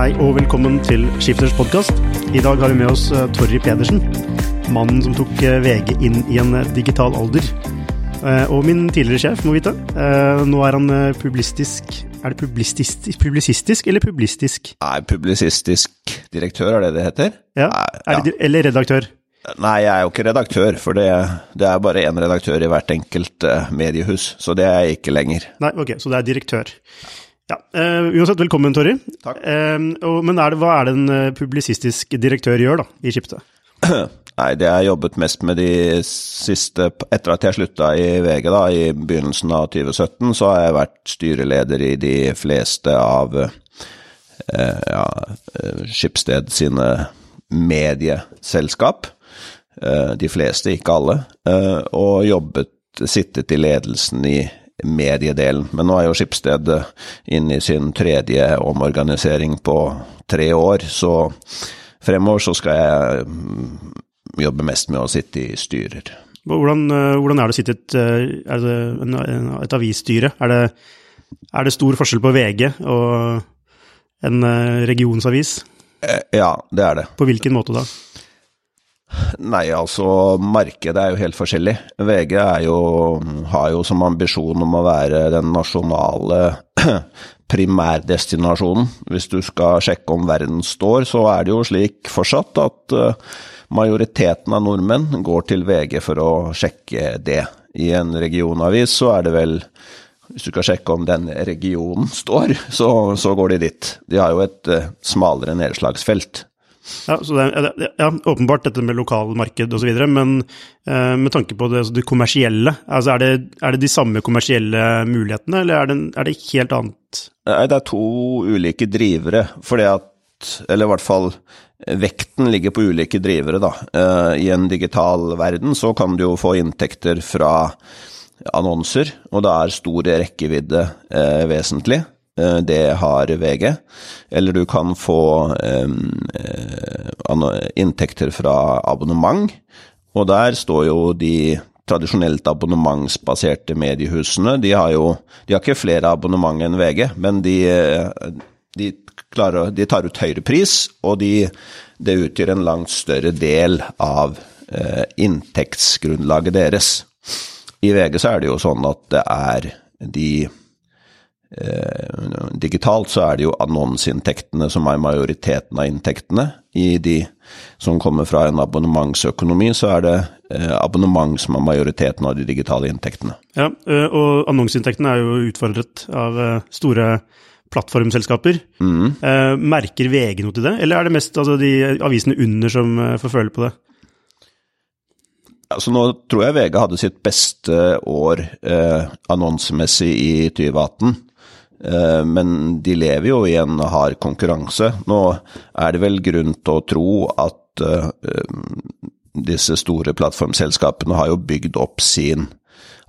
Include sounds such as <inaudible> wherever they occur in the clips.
Hei og velkommen til Skifters podkast. I dag har vi med oss eh, Torry Pedersen. Mannen som tok eh, VG inn i en eh, digital alder. Og min tidligere sjef, må vite. Nå er han publistisk Er det publistisk, publisistisk eller publistisk? Nei, publisistisk direktør, er det det heter? Ja. Nei, Er det, Eller redaktør? Nei, jeg er jo ikke redaktør, for det, det er bare én redaktør i hvert enkelt eh, mediehus, så det er jeg ikke lenger. Nei, ok, så det er direktør. Ja, uh, Uansett, velkommen, Torry. Takk. Uh, og, men er det, hva er det en eh, publisistisk direktør gjør, da, i Skiptet? <clears throat> Nei, det jeg jobbet mest med de siste Etter at jeg slutta i VG da, i begynnelsen av 2017, så har jeg vært styreleder i de fleste av eh, ja, Skipsted sine medieselskap. Eh, de fleste, ikke alle. Eh, og jobbet, sittet i ledelsen i mediedelen. Men nå er jo Skipsted eh, inne i sin tredje omorganisering på tre år, så fremover så skal jeg mm, jobbe mest med å sitte i styrer. Hvordan, eh, hvordan er det å sitte i et, eh, det en, en, et avisstyre? Er det, er det stor forskjell på VG og en regionsavis? Ja, det er det. På hvilken måte da? Nei, altså, markedet er jo helt forskjellig. VG jo, har jo som ambisjon om å være den nasjonale <clears throat> primærdestinasjonen. Hvis du skal sjekke om verden står, så er det jo slik fortsatt at eh, majoriteten av nordmenn går til VG for å sjekke det. I en regionavis så er det vel hvis du skal sjekke om den regionen står, så, så går de dit. De har jo et eh, smalere nedslagsfelt. Ja, så det er, ja, åpenbart dette med lokalmarked osv., men eh, med tanke på det, altså det kommersielle, altså er, det, er det de samme kommersielle mulighetene, eller er det, er det helt annet? Nei, det er to ulike drivere, fordi at Eller i hvert fall vekten ligger på ulike drivere, da. Eh, I en digital verden så kan du jo få inntekter fra annonser, og da er stor rekkevidde eh, vesentlig. Eh, Det har VG. Eller du kan få eh, inntekter fra abonnement, og der står jo de tradisjonelt abonnementsbaserte mediehusene. De har jo de har ikke flere abonnement enn VG, men de, eh, de, klarer, de tar ut høyere pris, og de, det utgjør en langt større del av inntektsgrunnlaget deres. I VG så er det jo sånn at det er de eh, Digitalt så er det jo annonseinntektene som er majoriteten av inntektene. I de som kommer fra en abonnementsøkonomi, så er det eh, abonnement som er majoriteten av de digitale inntektene. Ja, eh, og annonseinntektene er jo utfordret av store plattformselskaper. Mm. Merker VG noe til det, eller er det mest altså, de avisene under som får føle på det? Altså nå tror jeg VG hadde sitt beste år eh, annonsemessig i 2018. Eh, men de lever jo i en hard konkurranse. Nå er det vel grunn til å tro at eh, disse store plattformselskapene har jo bygd opp sin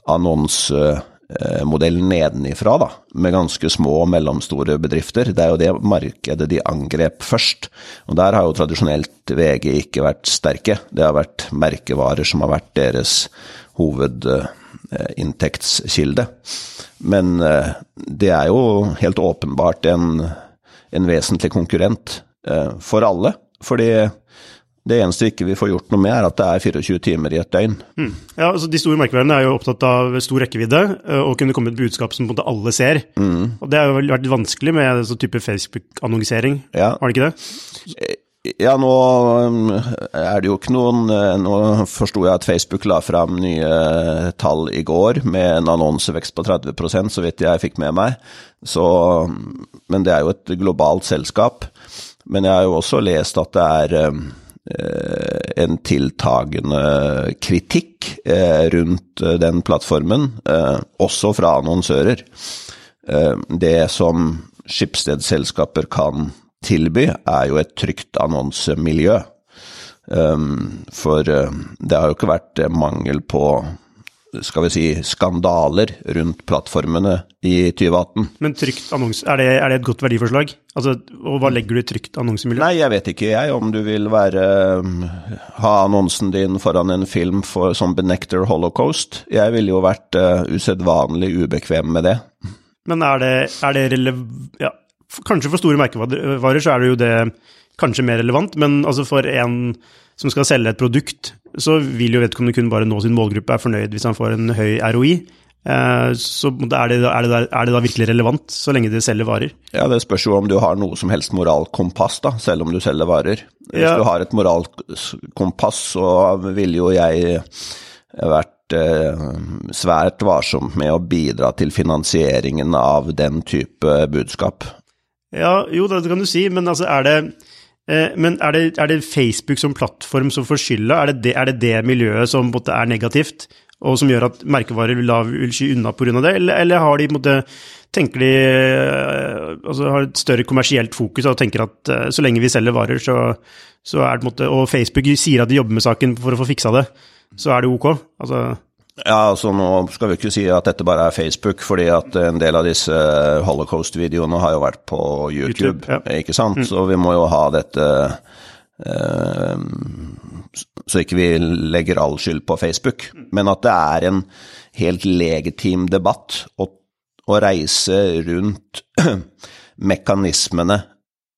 annonsemodell nedenifra, da, med ganske små og mellomstore bedrifter. Det er jo det markedet de angrep først. Og der har jo tradisjonelt VG ikke vært sterke. Det har vært merkevarer som har vært deres hovedinntektskilde. Men eh, det er jo helt åpenbart en, en vesentlig konkurrent eh, for alle. Fordi Det eneste ikke vi får gjort noe med, er at det er 24 timer i et døgn. Mm. Ja, altså De store merkevarene er jo opptatt av stor rekkevidde eh, og kunne komme med et budskap som på en måte alle ser. Mm. Og Det har jo vært vanskelig med sånn type Facebook-annonsering, ja. har det ikke det? Ja, nå um, er det jo ikke noen eh, Nå forsto jeg at Facebook la fram nye tall i går med en annonsevekst på 30% så vidt jeg fikk med meg. Så, men det er jo et globalt selskap. Men jeg har jo også lest at det er um, Eh, en tiltagende kritikk eh, rundt eh, den plattformen, også fra annonsører. Det som skipsstedselskaper kan tilby, er jo et trygt annonsemiljø. For det har jo ikke vært mangel på skal vi si, skandaler rundt plattformene i 2018. Men trygt annonse, er det, er det et godt verdiforslag? Altså, og hva legger du i trygt annonsemiljø? Nei, jeg vet ikke jeg, om du vil være ha annonsen din foran en film for, som benekter holocaust. Jeg ville jo vært uh, usedvanlig ubekvem med det. Men er det, er det relevant ja, Kanskje for store merkevarer så er det jo det kanskje mer relevant, men altså for en som skal selge et produkt, så vil jo vedkommende kun bare nå sin målgruppe, er fornøyd hvis han får en høy ROI. Eh, så er det, er, det da, er det, da, virkelig relevant, så lenge de selger varer? Ja, det spørs jo om du har noe som helst moralkompass, da, selv om du selger varer. Hvis ja. du har et moralkompass, så ville jo jeg vært eh, svært varsom med å bidra til finansieringen av den type budskap. Ja, jo, det kan du si, men altså er det Eh, men er det, er det, Facebook som plattform som får skylda? Er, er, det det miljøet som er negativt, og som gjør at merkevarer vil, vil sky unna pga. det, eller, eller, har de måte, tenker de eh, altså har et større kommersielt fokus og tenker at eh, så lenge vi selger varer, så, så er det måte, Og Facebook sier at de jobber med saken for å få fiksa det, så er det ok? Altså ja, altså Nå skal vi ikke si at dette bare er Facebook, fordi at en del av disse holocaust-videoene har jo vært på YouTube, YouTube ja. ikke sant? Mm. Så vi må jo ha dette eh, Så ikke vi legger all skyld på Facebook. Men at det er en helt legitim debatt å, å reise rundt <clears throat> mekanismene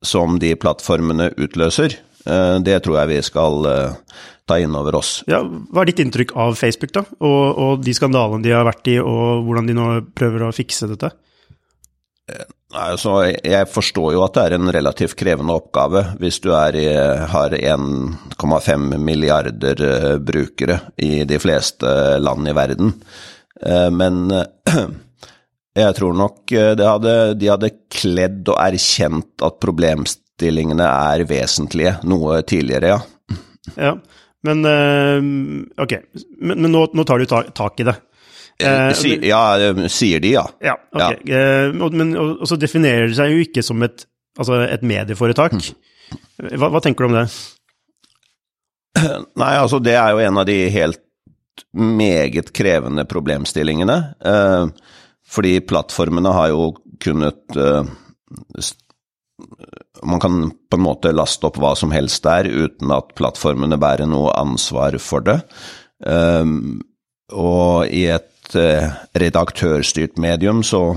som de plattformene utløser. Eh, det tror jeg vi skal eh, ta inn over oss. Ja, hva er ditt inntrykk av Facebook, da? Og, og de skandalene de har vært i, og hvordan de nå prøver å fikse dette? Eh, altså, jeg forstår jo at det er en relativt krevende oppgave hvis du i, har 1,5 milliarder uh, brukere i de fleste land i verden. Uh, men <clears throat> jeg tror nok hadde, de hadde kledd og erkjent at problemstillingene er vesentlige noe tidligere, ja. Ja, men uh, ok, men, men nå, nå, tar du tak, tak i det. Uh, si, ja, sier de, ja. Ja, ok. Ja. Men, og, og, så definerer det seg jo ikke som et, altså et medieforetak. Hva, hva, tenker du om det? <clears throat> Nei, altså det er jo en av de helt meget krevende problemstillingene. fordi plattformene har jo kunnet man kan på en måte laste opp hva som helst der uten at plattformene bærer noe ansvar for det. Um, og i et uh, redaktørstyrt medium så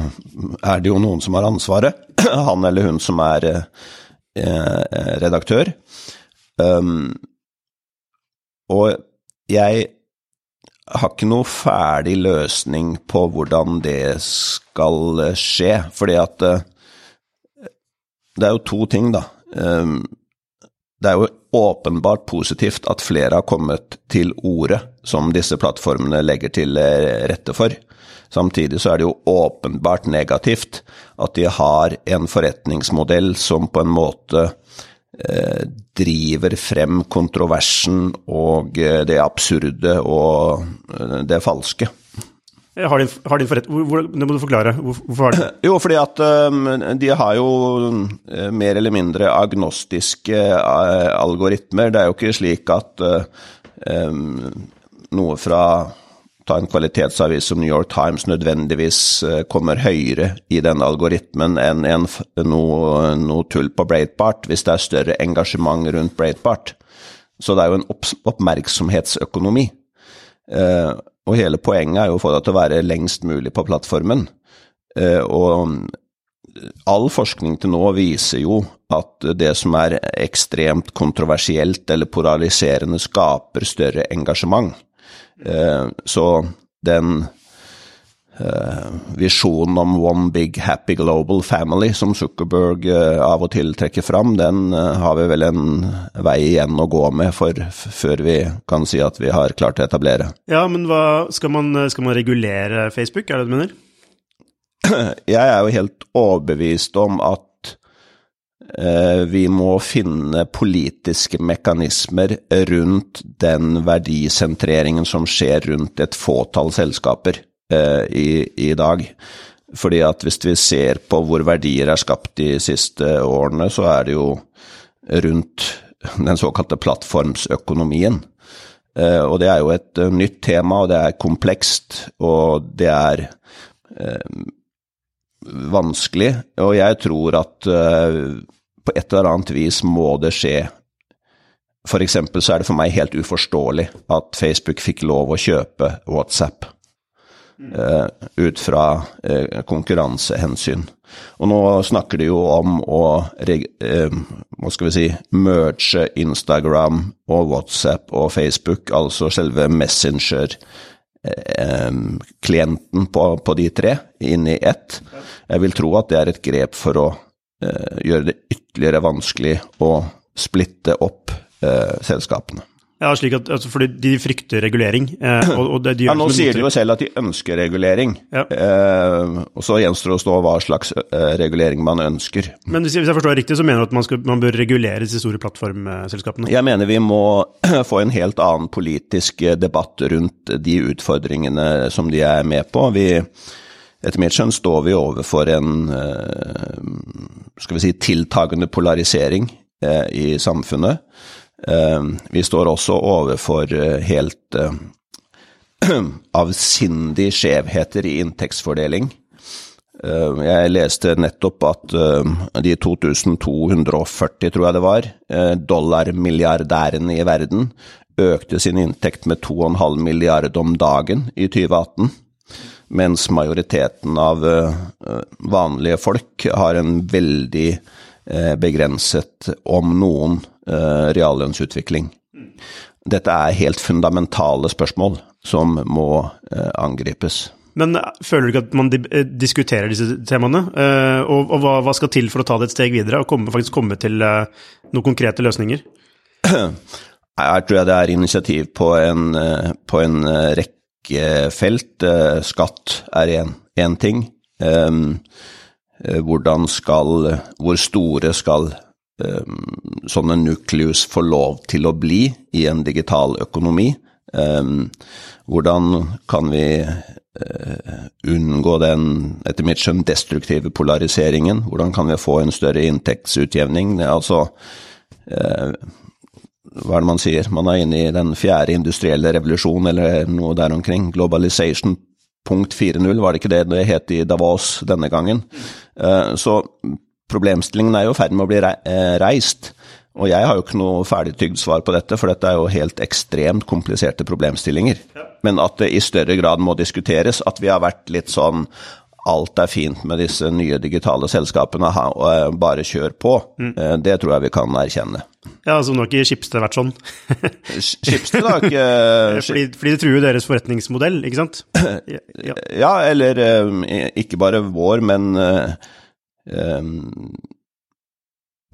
er det jo noen som har ansvaret. <clears throat> Han eller hun som er uh, redaktør. Um, og jeg har ikke noe ferdig løsning på hvordan det skal skje, fordi at det er jo to ting, da. Ehm, det er jo åpenbart positivt at flere har kommet til orde som disse plattformene legger til eh, rette for. Samtidig så er det jo åpenbart negativt at de har en forretningsmodell som på en måte eh, driver frem kontroversen og eh, det absurde og det falske. Har de, har din forrett, hvor, det må du forklare. Hvorfor har de <clears throat> Jo, fordi at um, de har jo uh, mer eller mindre agnostiske uh, algoritmer. Det er jo ikke slik at um, noe fra ta en kvalitetsavis som New York Times nødvendigvis kommer høyere i den algoritmen enn en, noe, noe, tull på Breitbart, hvis det er større engasjement rundt Breitbart. Så det er jo en opp, oppmerksomhetsøkonomi. Uh, og hele poenget er jo å få deg til å være lengst mulig på plattformen. Eh, og all forskning til nå viser jo at det som er ekstremt kontroversielt eller polariserende, skaper større engasjement. Eh, så den eh, visjonen om one big happy global family som Zuckerberg eh, av og til trekker fram, den har vi vel en vei igjen å gå med for, før vi kan si at vi har klart å etablere. Ja, men hva, skal, man, skal man regulere Facebook, er det du mener? <clears throat> Jeg er jo helt overbevist om at eh, vi må finne politiske mekanismer rundt den verdisentreringen som skjer rundt et fåtall selskaper eh, i, i, dag. Fordi at hvis vi ser på hvor verdier er skapt de siste årene, så er det jo rundt den såkalte plattformsøkonomien. Eh, og det er jo et nytt tema, og det er komplekst, og det er vanskelig, og jeg tror at eh, på et eller annet vis må det skje. For eksempel så er det for meg helt uforståelig at Facebook fikk lov å kjøpe WhatsApp ut fra uh, konkurransehensyn. Og nå snakker de jo om å hva skal vi si, merge Instagram og WhatsApp og Facebook, altså selve Messenger klienten på, på, de tre inn i ett. Jeg vil tro at det er et grep for å eh, gjøre det ytterligere vanskelig å splitte opp eh, selskapene. Ja, slik at, altså fordi de frykter regulering. Eh, og, og de ja, Nå sier de jo selv at de ønsker regulering, ja. eh, og så gjenstår det å stå hva slags eh, regulering man ønsker. Men hvis jeg, forstår riktig, så mener du at man, skal, man bør regulere disse store plattformselskapene? Jeg mener vi må <clears throat> få en helt annen politisk debatt rundt de utfordringene som de er med på. Vi, etter mitt skjønn står vi overfor en eh, skal vi si, tiltagende polarisering eh, i samfunnet. Eh, vi står også overfor eh, helt eh, <clears throat> avsindige skjevheter i inntektsfordeling. Jeg leste nettopp at de 2240, tror jeg det var, dollarmilliardærene i verden økte sin inntekt med 2,5 milliard om dagen i 2018, mens majoriteten av vanlige folk har en veldig begrenset, om noen, Eh, reallønnsutvikling. Dette er helt fundamentale spørsmål som må eh, angripes. Men eh, føler du ikke at man diskuterer disse temaene? Og, og hva, hva, skal til for å ta det et steg videre og komme, faktisk komme til noen konkrete løsninger? <clears throat> Her tror jeg det er initiativ på en, på en rekke felt. Skatt er én ting. Hvordan skal Hvor store skal um, sånne nucleus få lov til å bli i en digital økonomi. Um, hvordan kan vi unngå den, etter mitt skjønn, destruktive polariseringen? Hvordan kan vi få en større inntektsutjevning? Altså, hva er det man sier? Man er inne i den fjerde industrielle revolusjon, eller noe der omkring. Globalization punkt 4.0, var det ikke det det het i Davos denne gangen? Uh, så problemstillingen er jo i ferd med å bli eh, reist. Og jeg har jo ikke noe ferdigtygd svar på dette, for dette er jo helt ekstremt kompliserte problemstillinger. Men at det i større grad må diskuteres, at vi har vært litt sånn alt er fint med disse nye digitale selskapene, og bare kjør på. Mm. Eh, det tror jeg vi kan erkjenne. Ja, altså nå har ikke Schibsted vært sånn. <laughs> Schibsted har ikke <laughs> fordi, fordi, det truer deres forretningsmodell, ikke sant? <clears throat> Ja, ja eller eh, ikke bare vår, men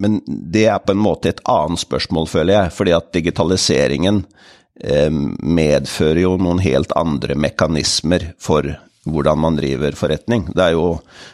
men det er på en måte et annet spørsmål, føler jeg, fordi at digitaliseringen medfører jo noen helt andre mekanismer for hvordan man driver forretning. Det er jo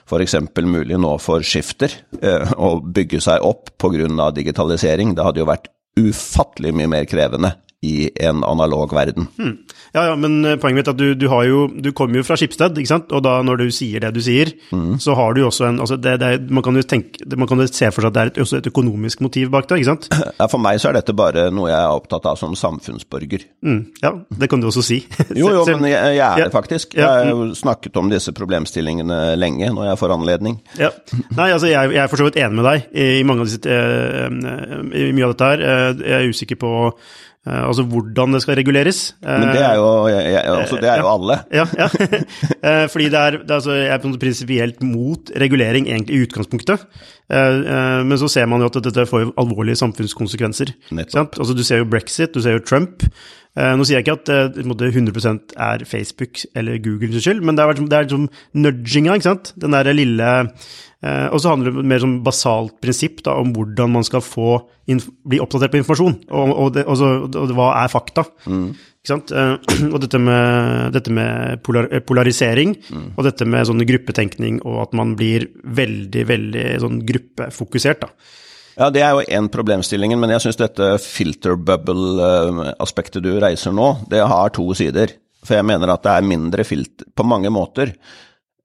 f.eks. mulig nå for skifter eh, å bygge seg opp pga. digitalisering. Det hadde jo vært ufattelig mye mer krevende i en analog verden. Hmm. Ja, ja, men eh, poenget mitt er at du, du, jo, du kommer jo fra Skipsted, ikke sant? og da når du sier det du sier, mm. så har du jo også en altså det, det er, man, kan jo tenke, man kan jo se for seg at det er et, også et økonomisk motiv bak det, ikke sant? <clears throat> Ja, For meg så er dette bare noe jeg er opptatt av som samfunnsborger. Mm. Ja, det kan du også si. <laughs> jo, jo, <laughs> men jeg, jeg er det faktisk. Jeg har jo snakket om disse problemstillingene lenge, når jeg får anledning. Ja. Nei, altså jeg, jeg er for så vidt enig med deg i, av disse, eh, i mye av dette her. Eh, jeg er usikker på eh, altså hvordan det skal reguleres. Men det er jo, jeg, jeg, altså, det er jo alle. Ja, ja. <laughs> Eh, fordi det er, det er altså, jeg er prinsipielt mot regulering egentlig i utgangspunktet. Eh, eh, Men så ser man jo at dette får alvorlige samfunnskonsekvenser. Sant? Altså, du ser jo brexit, du ser jo Trump. Eh, Nå sier jeg ikke at det på en måte 100% er Facebook eller Googles skyld, men det er, det er liksom nudginga, ikke sant? Den der lille eh, Og så handler det om et mer sånn basalt prinsipp da, om hvordan man skal få bli oppdatert på informasjon, og, og, det, og, så, og hva er fakta. Ikke sant? Eh, <clears throat> Og dette med, dette med polar, polarisering, polarisering, og dette med sånn gruppetenkning, og at man blir veldig, veldig sånn gruppefokusert, da. Ja, det er jo én problemstilling, men jeg syns dette filter bubble-aspektet du reiser nå, det har to sider. For jeg mener at det er mindre filter på mange måter.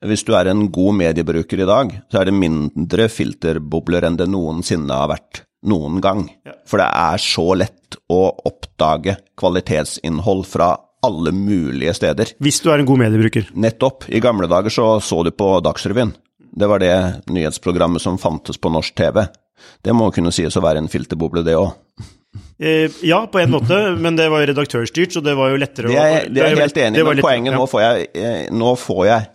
Hvis du er en god mediebruker i dag, så er det mindre filterbobler enn det noensinne har vært noen gang. For det er så lett å oppdage kvalitetsinnhold fra alle mulige steder. Hvis du er en god mediebruker. Nettopp. I gamle dager så så du på Dagsrevyen. Det var det nyhetsprogrammet som fantes på norsk TV. Det må kunne sies å være en filterboble, det òg. Eh, ja, på en måte, <laughs> men det var jo redaktørstyrt, så det var jo lettere Det er, det er jeg helt enig i, men poenget poenget nå får jeg, eh, nå får jeg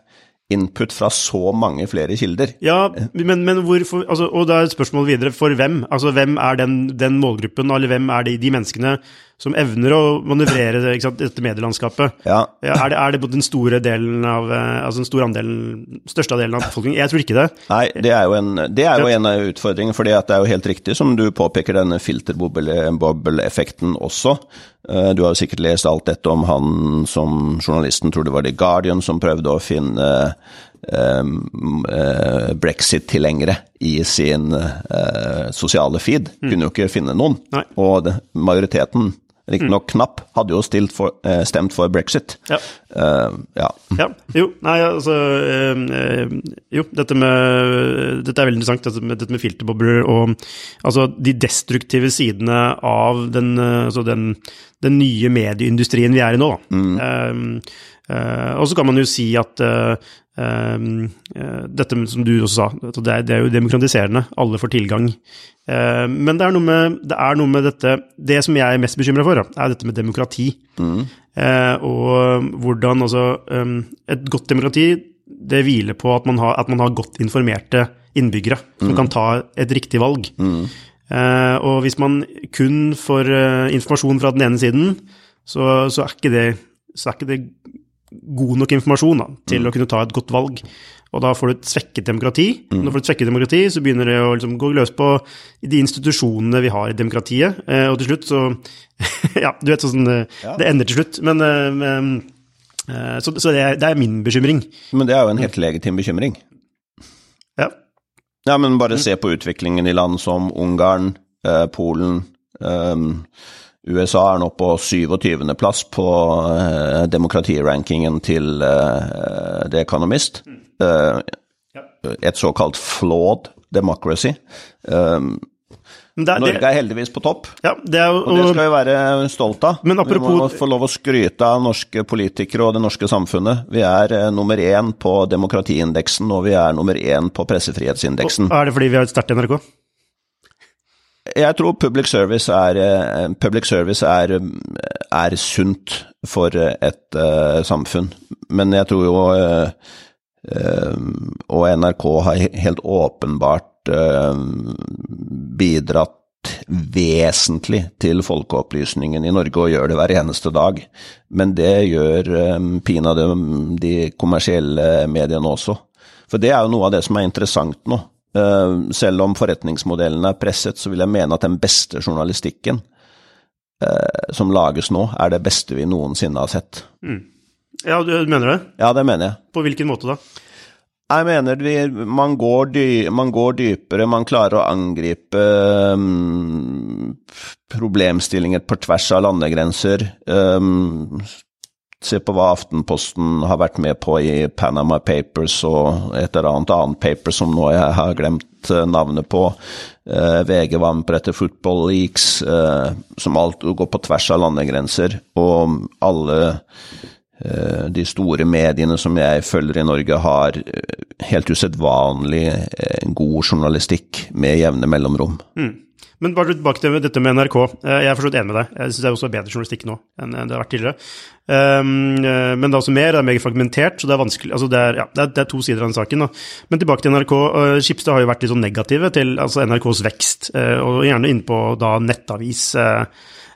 input fra så mange flere kilder. Ja, men, men hvorfor altså, Og da er spørsmålet videre for hvem? Altså, hvem er den, den målgruppen, eller hvem er de, de menneskene som evner å manøvrere sant, dette medielandskapet? Ja. Er, det, er det den store delen av eh, Altså den store andelen, største delen av befolkningen? Jeg tror ikke det. Nei, det er jo en, det er jo en av utfordringene, for det er jo helt riktig som du påpeker denne filterboble-effekten også. Eh, Du har jo sikkert lest alt dette om han som journalisten tror det var The Guardian som prøvde å finne eh, eh, brexit-tilhengere i sin sosiale feed. Kunne jo ikke finne noen. Nei. Og majoriteten, riktignok knapp, hadde jo stilt for, eh, stemt for brexit. Ja. Uh, ja. Ja, jo, nei, altså eh, eh, Jo, dette med Dette er veldig interessant, dette med, dette med filterbobler og altså de destruktive sidene av den, altså den, den nye medieindustrien vi er i nå. da. Eh, eh, og så kan man jo si at dette som du også sa, det er, det er jo demokratiserende. Alle får tilgang. Eh, men det er, noe med, det er noe med dette Det som jeg er mest bekymra for, er dette med demokrati. Eh, og hvordan altså um, Et godt demokrati det hviler på at man har, at man har godt informerte innbyggere som kan ta et riktig valg. Eh, og hvis man kun får eh, informasjon fra den ene siden, så, så, er ikke det, så er ikke det god nok informasjon da, til å kunne ta et godt valg. Og da får du et svekket demokrati. Når du får et svekket demokrati, så begynner det å liksom gå løs på de institusjonene vi har i demokratiet. Eh, og til slutt så <laughs> Ja, du vet sånn ja. Det ender til slutt. Men, eh, eh, Så, så det, er, det er min bekymring. Men det er jo en helt legitim bekymring. Ja. Ja, men bare se på utviklingen i land som Ungarn, eh, Polen ehm, USA er nå på 27. plass på eh, demokratirankingen til eh, The Economist. Eh, et såkalt flawed democracy. Um, Men det, er- Norge er heldigvis på topp, ja, det er og, og det skal vi være stolt av. Men apropos- Vi må få lov å skryte av norske politikere og det norske samfunnet. Vi er eh, nummer én på demokratiindeksen, og vi er nummer én på pressefrihetsindeksen. Er det fordi vi har et sterkt NRK? Jeg tror public service er, eh, public service er, er sunt for et uh, samfunn, men jeg tror jo uh, uh, Og NRK har helt åpenbart eh, bidratt vesentlig til folkeopplysningen i Norge, og gjør det hver eneste dag. Men det gjør eh, pinadø de kommersielle mediene også. For det er jo noe av det som er interessant nå. Eh, Selv om forretningsmodellen er presset, så vil jeg mene at den beste journalistikken eh, som lages nå, er det beste vi noensinne har sett. Ja, du mener det? Ja, det mener jeg. På hvilken måte da? Jeg mener vi, man, går dy, man går dypere, man klarer å angripe um, problemstillinger på tvers av landegrenser. Um, se på hva Aftenposten har vært med på i Panama Papers og et eller annet annet paper som nå jeg har glemt eh, navnet på. Eh, VG var med på dette Football Leaks, eh, som alt går på tvers av landegrenser, og alle de store mediene som jeg følger i Norge, har helt usedvanlig god journalistikk med jevne mellomrom. Mm. Men bare tilbake til dette med NRK. Eh, jeg er forstått enig med deg. Jeg syns det er også bedre journalistikk nå enn det har vært tidligere. Um, men det er også mer, det er mer fragmentert, så det er vanskelig altså det, er, ja, det, er, det er to sider av den saken. Da. Men tilbake til NRK. Uh, Skipstad har jo vært litt sånn negative til altså NRKs vekst, og gjerne innpå da nettavis.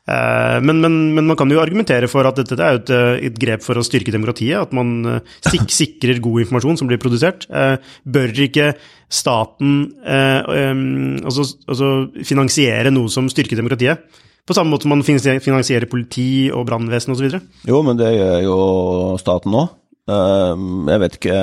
Uh, men, men, men, man kan jo argumentere for at dette er et, et grep for å styrke demokratiet. At man sik <laughs> sikrer god informasjon som blir produsert. Bør ikke staten altså, altså finansiere noe som styrker demokratiet? På samme måte som man finansierer politi og brannvesen osv.? Jo, men det gjør jo staten nå. Jeg vet ikke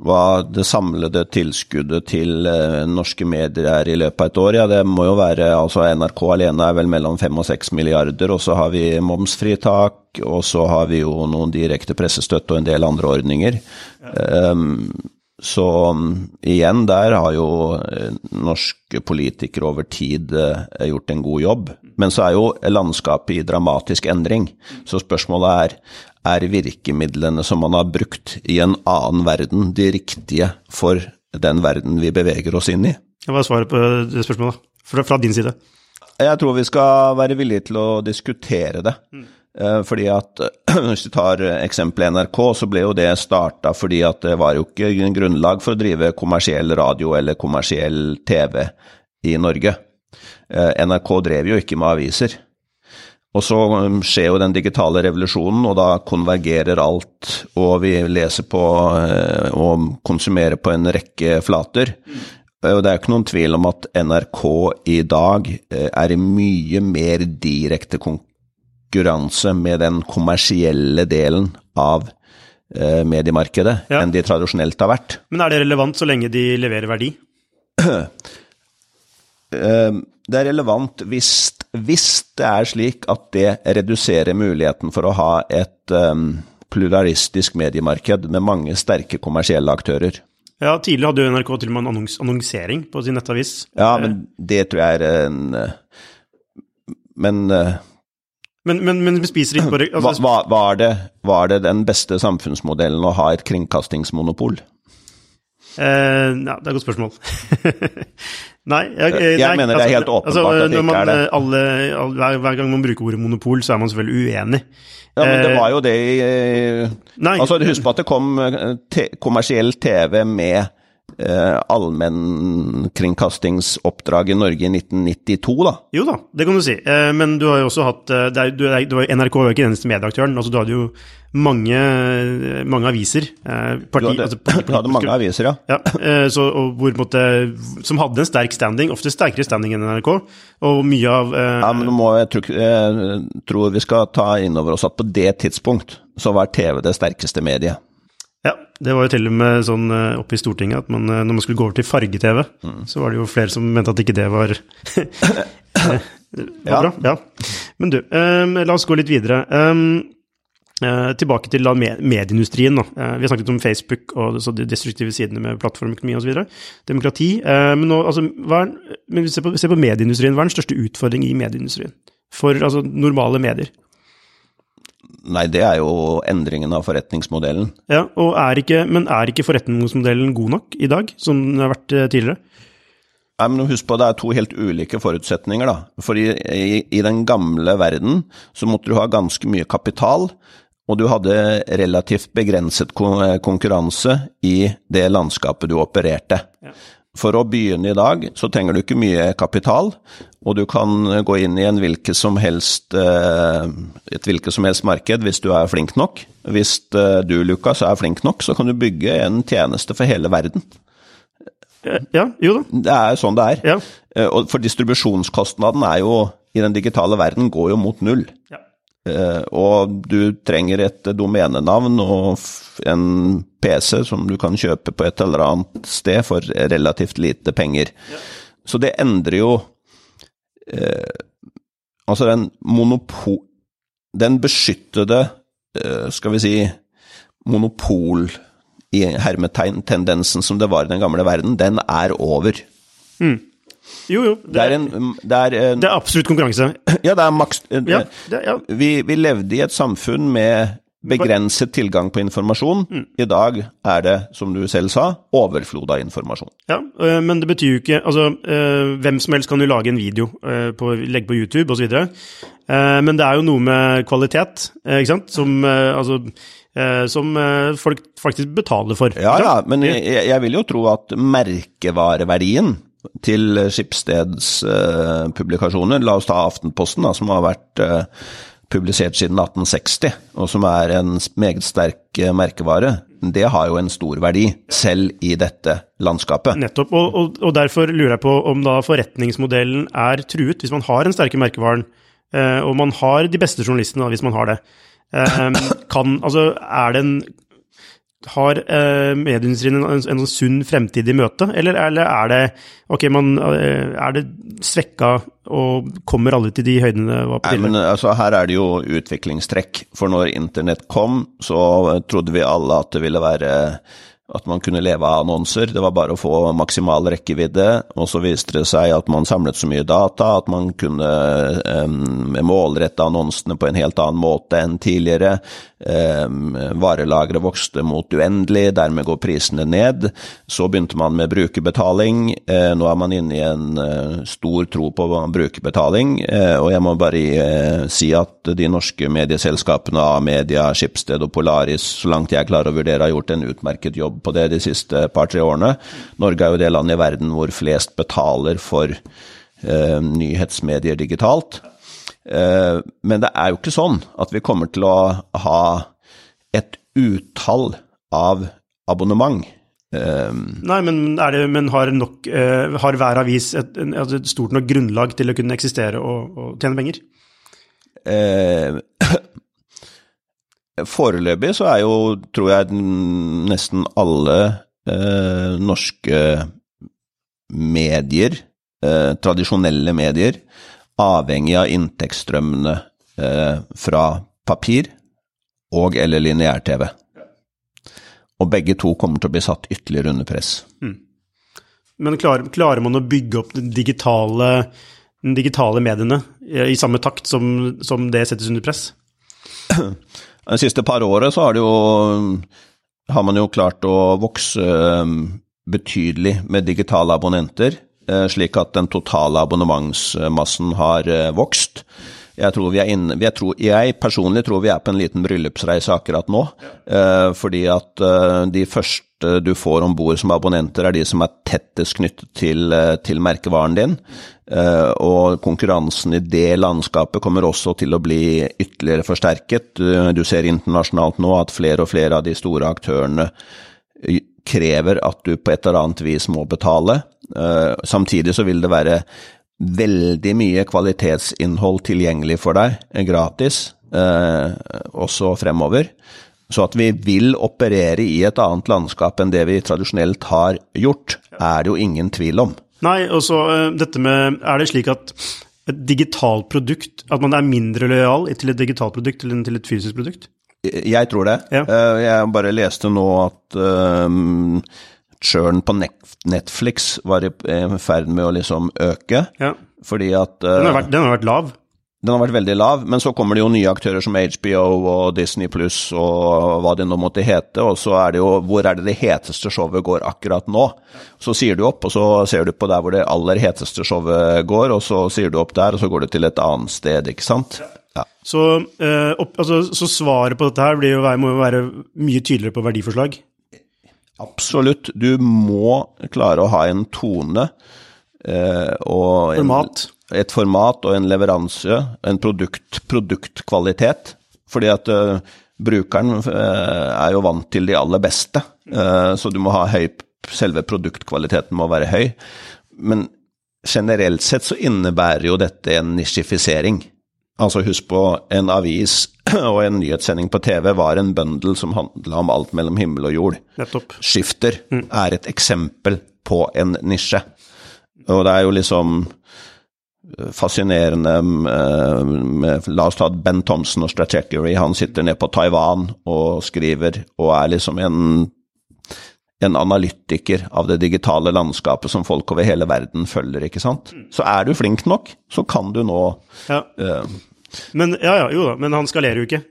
hva det samlede tilskuddet til eh, norske medier er i løpet av et år. Ja, det må jo være altså NRK alene er vel mellom fem og seks milliarder, og så har vi momsfritak, og så har vi jo noen direkte pressestøtte og en del andre ordninger. Ja. Um, så igjen, der har jo eh, norske politikere over tid eh, gjort en god jobb. Men så er jo landskapet i dramatisk endring. Så spørsmålet er er virkemidlene som man har brukt i en annen verden, de riktige for den verden vi beveger oss inn i? Hva er svaret på det spørsmålet, fra, fra din side? Jeg tror vi skal være villige til å diskutere det. Mm. Fordi at <clears throat> Hvis vi tar eksempelet NRK, så ble jo det starta fordi at det var jo ikke grunnlag for å drive kommersiell radio eller kommersiell TV i Norge. Eh, NRK drev jo ikke med aviser. Og så um, skjer jo den digitale revolusjonen, og da konvergerer alt, og vi leser på eh, og konsumerer på en rekke flater. Og det er jo ikke noen tvil om at NRK i dag eh, er i mye mer direkte konkurranse med den kommersielle delen av eh, mediemarkedet ja. enn de tradisjonelt har vært. Men er det relevant så lenge de leverer verdi? <clears throat> Det er relevant hvis, hvis, det er slik at det reduserer muligheten for å ha et um, pluralistisk mediemarked med mange sterke kommersielle aktører. Ja, Tidligere hadde jo NRK til og med en annons annonsering på sin nettavis. Ja, men det tror jeg er en Men men, men, men spiser ikke bare altså, var, var, det, var det den beste samfunnsmodellen å ha et kringkastingsmonopol? Eh, ja, det er et godt spørsmål. <laughs> nei, jeg, jeg nei, mener det er helt altså, åpenbart altså, at det ikke er det. Alle, alle, hver, hver, gang man bruker ordet monopol, så er man selvfølgelig uenig. Ja, men det var jo det i nei, Altså, husk på at det kom eh, te, kommersiell TV med eh, allmennkringkastingsoppdrag i Norge i 1992, da? Jo da, det kan du si. Eh, men du har jo også hatt eh, er, du, det var, NRK var jo ikke den eneste medieaktøren. altså Du hadde jo mange, mange aviser. Eh, parti, du, hadde, altså, parti, du hadde mange aviser, ja. ja eh, så, hvor, måtte, som hadde en sterk standing, ofte sterkere standing enn NRK. Og mye av eh, Ja, men nå må jeg, tror, jeg tror vi skal ta inn over oss at på det tidspunkt så var TV det sterkeste mediet. Ja, det var jo til og med sånn uh, oppe i Stortinget at man, uh, når man skulle gå over til farge-TV, mm. så var det jo flere som mente at ikke det var, <laughs> var ja. bra. Ja. Men du, um, la oss gå litt videre. Um, uh, tilbake til medieindustrien. Da. vi har snakket om Facebook og de destruktive sidene med plattformøkonomi osv. Demokrati. men nå, altså, er, men se på, se på medieindustrien. Hva er den største utfordringen i medieindustrien? For altså, normale medier? Nei, det er jo endringen av forretningsmodellen. Ja, og er ikke, Men er ikke forretningsmodellen god nok i dag, som den har vært eh, tidligere? Nei, men husk på Det er to helt ulike forutsetninger. da. For i, i, i, den gamle verden så måtte du ha ganske mye kapital, og du hadde relativt begrenset konkurranse i det landskapet du opererte. Ja. For å begynne i dag, så trenger du ikke mye kapital, og du kan gå inn i som helst, eh, et hvilket som helst marked hvis du er flink nok. Hvis eh, du, Lukas, er flink nok, så kan du bygge en tjeneste for hele verden. Ja, jo da. Det er sånn det er. Ja. Eh, for distribusjonskostnaden er jo, i den digitale verden, går jo mot null. Ja. Uh, og du trenger et domenenavn og en PC som du kan kjøpe på et eller annet sted for relativt lite penger. Ja. Så det endrer jo uh, Altså, den monopol... Den beskyttede, uh, skal vi si, monopol i hermetegn-tendensen som det var i den gamle verden, den er over. Mm. Jo, jo. Det, det, er, en, det, er, en, det er absolutt konkurranse. <clears throat> Ja, det er maks... Ja, ja. Vi, vi, levde i et samfunn med begrenset tilgang på informasjon. Mm. I dag er det, som du selv sa, overflod av informasjon. Ja, øh, men det betyr jo ikke Altså, hvem som helst kan jo lage en video, på, legge på YouTube osv. Men det er jo noe med kvalitet, ikke sant, som Altså som folk faktisk betaler for. Ja, ja, men jeg, jeg vil jo tro at merkevareverdien til Skipsteds eh, publikasjoner, la oss ta Aftenposten, da, som har vært eh, publisert siden 1860, og som er en meget sterk eh, merkevare, det har jo en stor verdi, selv i dette landskapet. Nettopp. Og, og, og derfor lurer jeg på om da forretningsmodellen er truet, hvis man har en sterke merkevaren, eh, og man har de beste journalistene, hvis man har det. <coughs> Kan, altså, er det en har eh, medieindustrien en, en, en sunn fremtid i møte, eller, eller er det ok, man, eh, er det svekka og kommer alle til de høydene var på Nei, men altså, her er det jo utviklingstrekk. For når internett kom, så trodde vi alle at det ville være at man kunne leve av annonser. Det var bare å få maksimal rekkevidde, og så viste det seg at man samlet så mye data at man kunne um, målrette annonsene på en helt annen måte enn tidligere. Um, varelageret vokste mot uendelig, dermed går prisene ned. Så begynte man med brukerbetaling. Uh, nå er man inne i en uh, stor tro på brukerbetaling, uh, og jeg må bare si at de norske medieselskapene A-media, Schibsted og Polaris, så langt jeg klarer å vurdere, har gjort en utmerket jobb på det de siste par-tre årene. Norge er jo det landet i verden hvor flest betaler for eh, nyhetsmedier digitalt. Eh, men det er jo ikke sånn at vi kommer til å ha et utall av abonnement. Um, Nei, men, er det, men har, nok, uh, har hver avis et, en, altså et stort nok grunnlag til å kunne eksistere og, og tjene penger? eh, Foreløpig så er jo, tror jeg, nesten alle eh, norske medier, eh, tradisjonelle medier, avhengig av inntektsstrømmene eh, fra papir og eller lineær-TV. Og begge to kommer til å bli satt ytterligere under press. Men klarer, klarer man å bygge opp den digitale, den digitale mediene i, i samme takt som, som det settes under press? <clears throat> De siste par året så har, det jo, har man jo klart å vokse eh, betydelig med digitale abonnenter, eh, slik at den totale abonnementsmassen har eh, vokst. Jeg, tror vi er inne, jeg, tror, jeg personlig tror vi er på en liten bryllupsreise akkurat nå. Eh, fordi at eh, de første du får om bord som abonnenter, er de som er tettest knyttet til, eh, til merkevaren din. Eh, og konkurransen i det landskapet kommer også til å bli ytterligere forsterket. Du, ser internasjonalt nå at flere og flere av de store aktørene eh, krever at du på et eller annet vis må betale. Samtidig så vil det være veldig mye kvalitetsinnhold tilgjengelig for deg, gratis, også fremover. Så at vi vil operere i et annet landskap enn det vi tradisjonelt har gjort, er det jo ingen tvil om. Nei, og så eh, dette med Er det slik at et digitalt produkt At man er mindre lojal til et digitalt produkt enn til et fysisk produkt? Jeg tror det. Ja. Eh, Jeg bare leste nå at um, churn på Netflix var i ferd med å liksom øke, Ja. fordi at Den har eh, vært, den har vært lav. Den har vært veldig lav, men så kommer det jo nye aktører som HBO og Disney Pluss og hva det nå måtte hete, og så er det jo hvor er det det heteste showet går akkurat nå? Så sier du opp, og så ser du på der hvor det aller heteste showet går, og så sier du opp der, og så går du til et annet sted, ikke sant? Ja. Så, eh, opp, altså, så svaret på dette her blir jo, må jo være mye tydeligere på verdiforslag. Absolutt. Du må klare å ha en tone eh, og Format. Et format og en leveranse, en produkt, produktkvalitet. Fordi at eh, brukeren eh, er jo vant til de aller beste, eh, så du må ha høy Selve produktkvaliteten må være høy. Men generelt sett så innebærer jo dette en nisjifisering. Altså husk på, en avis <clears throat> og en nyhetssending på TV var en bøndel som handla om alt mellom himmel og jord. Nettopp. Skifter er et eksempel på en nisje. Og det er jo liksom fascinerende eh, med, La oss ta Ben Thompson og Stratechery. Han sitter nede på Taiwan og skriver, og er liksom en, en analytiker av det digitale landskapet som folk over hele verden følger, ikke sant. Så er du flink nok, så kan du nå Ja. uh, Men, ja, ja, jo da, men han skalerer jo ikke.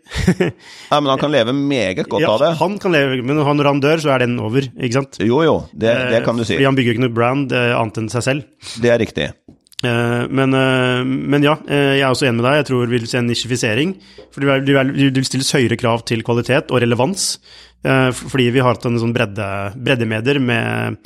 <laughs> Nei, men han kan leve meget godt ja, av det. Han kan leve, men når han dør, så er den over, ikke sant? Jo, jo, det, det kan du si. Fordi han bygger jo ikke noe brand eh, annet enn seg selv. Det er riktig. Eh, Men, eh, men ja, eh, jeg er også enig med deg. Jeg tror vi vil se en nisjifisering. For det vil- stilles høyere krav til kvalitet og relevans. Eh, Fordi vi har hatt en sånn bredde, breddemedier med,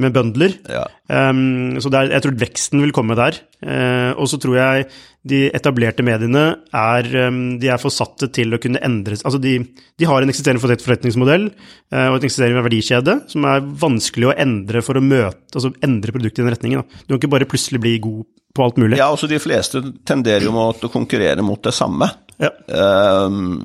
med bøndler. Ja. Um, så det er, jeg tror veksten vil komme der. Uh, og så tror jeg de etablerte mediene er, um, de er forsatte til å kunne endres. Altså de, de har en eksisterende forretningsmodell uh, og en eksisterende verdikjede som er vanskelig å endre for å møte, altså endre produktet i den retningen. Da. Du kan ikke bare plutselig bli god på alt mulig. Ja, også de fleste tenderer jo mot å konkurrere mot det samme. Ja. Um,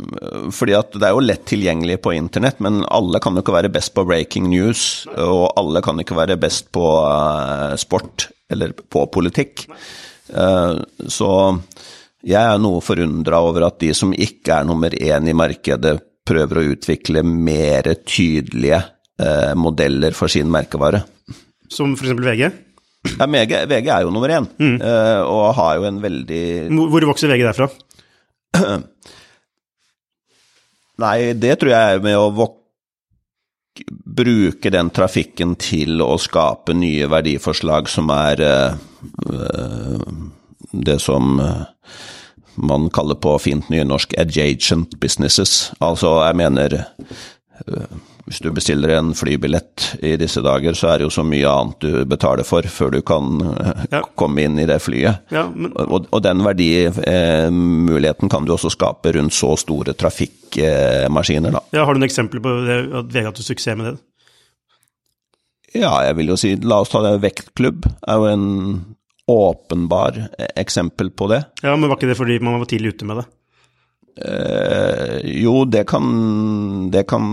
fordi at det er jo lett tilgjengelig på internett, men alle kan jo ikke være best på breaking news, og alle kan ikke være best på uh, sport eller på politikk. Uh, så jeg er noe forundra over at de som ikke er nummer én i markedet, prøver å utvikle mer tydelige uh, modeller for sin merkevare. Som f.eks. VG. Ja, VG, VG er jo nummer én, eh, og har jo en veldig hvor vokser VG derfra? <clears throat> Nei, det tror jeg er med å bruke den trafikken til å skape nye verdiforslag som er eh, det som eh, man kaller på fint nynorsk adjacent businesses. Altså, jeg mener eh, hvis du bestiller en flybillett i disse dager, så er det jo så mye annet du betaler for før du kan eh, Ja. komme inn i det flyet. Ja, men, Og, og den verdimuligheten kan du også skape rundt så store trafikkmaskiner, da. ja, har du noen eksempler på det, at VG har hatt suksess med det? Ja, jeg vil jo si, la oss ta det, Vektklubb er jo en åpenbar eksempel på det. Ja, men var ikke det fordi man var tidlig ute med det? Eh, jo, det kan, det kan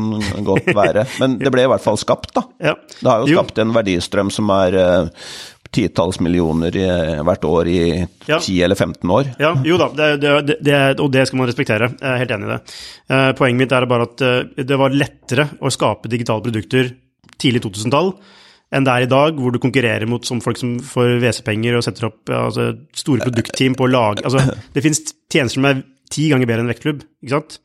godt være, men det ble i hvert fall skapt, da. Ja. Det har jo Jo. skapt en verdistrøm som er eh, titalls millioner i, hvert år i Ja. 10 eller 15 år. Ja, jo da, det, det, og det skal man respektere. Jeg er helt enig i det. Eh, Poenget mitt er bare at eh, det var lettere å skape digitale produkter tidlig 2000-tall enn det er i dag, hvor du konkurrerer mot som folk som får WC-penger og setter opp altså, store produktteam på å lage Altså, det finnes tjenester som er ti ganger bedre enn Vektklubb, ikke sant?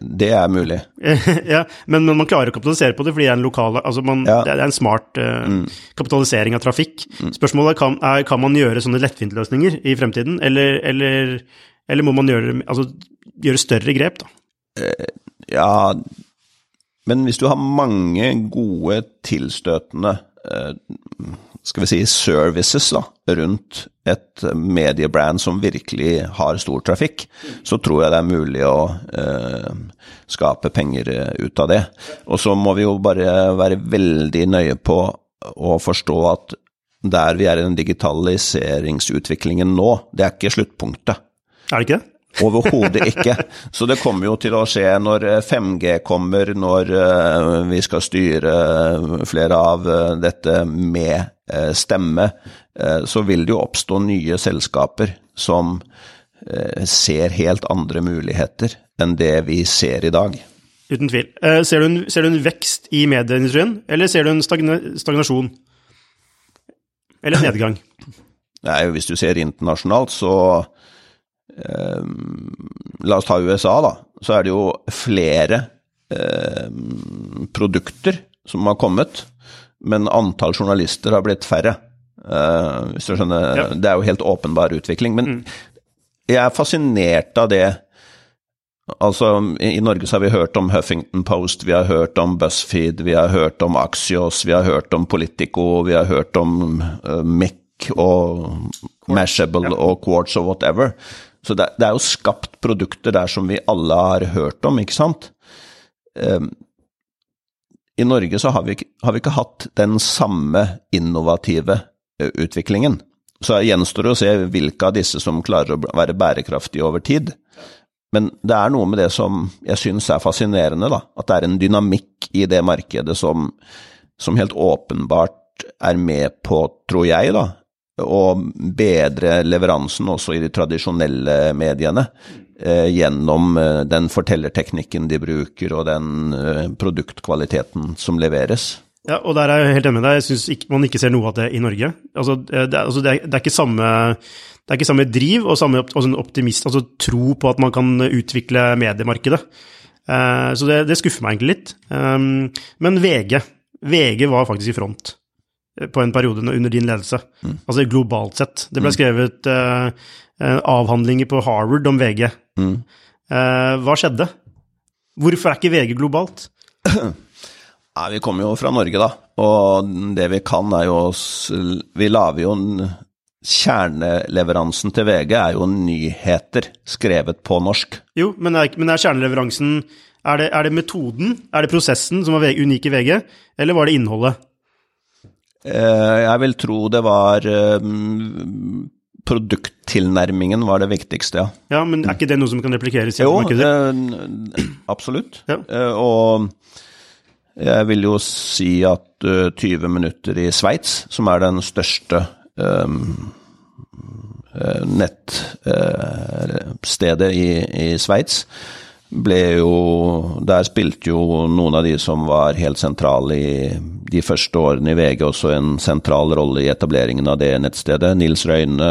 Det er mulig. <laughs> ja, men, men man klarer å kapitalisere på det fordi det er en lokal altså man, Ja. Det er en smart eh, kapitalisering av trafikk. Spørsmålet er kan, er kan man gjøre sånne lettvintløsninger i fremtiden, eller, eller, eller må man gjøre, altså, gjøre større grep, da? Ja, men hvis du har mange gode tilstøtende eh, skal vi si services da, rundt et mediebrand som virkelig har stor trafikk, så tror jeg det er mulig å eh, skape penger eh, ut av det. Og så må vi jo bare være veldig nøye på å forstå at der vi er i den digitaliseringsutviklingen nå, det er ikke sluttpunktet. Er det ikke det? Overhodet ikke. Så det kommer jo til å skje når eh, 5G kommer, når eh, vi skal styre eh, flere av eh, dette med eh, stemme, eh, så vil det jo oppstå nye selskaper som eh, ser helt andre muligheter enn det vi ser i dag. Uten tvil. Eh, ser, du en, ser du en vekst i medieindustrien, eller ser du en stagnasjon? Eller nedgang? Nei, hvis du ser internasjonalt, så eh, La oss ta USA, da. Så er det jo flere eh, produkter som har kommet, men antall journalister har blitt færre. Eh, hvis du skjønner, Ja. Det er jo helt åpenbar utvikling. Men jeg er fascinert av det. Altså, i Norge så har vi hørt om Huffington Post, vi har hørt om BuzzFeed, vi har hørt om Axios, vi har hørt om Politico, vi har hørt om uh, Mick og Mashable og Quartz og whatever. Så det, det er jo skapt produkter der som vi alle har hørt om, ikke sant? Um, I Norge så har vi, har vi ikke hatt den samme innovative utviklingen. Så gjenstår det å se hvilke av disse som klarer å være bærekraftige over tid. Men det er noe med det som jeg syns er fascinerende, da. At det er en dynamikk i det markedet som, som helt åpenbart er med på, tror jeg, da, å bedre leveransen også i de tradisjonelle mediene. Eh, gjennom eh, den fortellerteknikken de bruker og den eh, produktkvaliteten som leveres. Ja, og der er jeg helt enig med deg. Jeg syns man ikke ser noe av det i Norge. Altså, det, er, altså, det, er, det, er, ikke samme, det er ikke samme driv og samme altså, optimist, altså tro på at man kan utvikle mediemarkedet. Så det, det, skuffer meg egentlig litt. Um, men VG VG var faktisk i front på en periode under din ledelse. Mm. Altså globalt sett. Det ble mm. skrevet uh, avhandlinger på Harvard om VG. Mm. Uh, hva skjedde? Hvorfor er ikke VG globalt? <clears throat> Nei, Vi kommer jo fra Norge, da. Og det vi kan, er jo Vi lager jo en Kjerneleveransen til VG er jo nyheter skrevet på norsk. Jo, men er, men er kjerneleveransen er det, er det, metoden, er det prosessen som var unik i VG, eller var det innholdet? Eh, jeg vil tro det var um, produkttilnærmingen var det viktigste, ja. Ja, Men er ikke det noe som kan replikeres i jo, markedet? Jo, absolutt. Ja. Uh, og jeg vil jo si at uh, 20 minutter i Sveits, som er den største um, nettstedet i, i Sveits, ble jo Der spilte jo noen av de som var helt sentrale i de første årene i VG, også en sentral rolle i etableringen av det nettstedet. Nils Røyne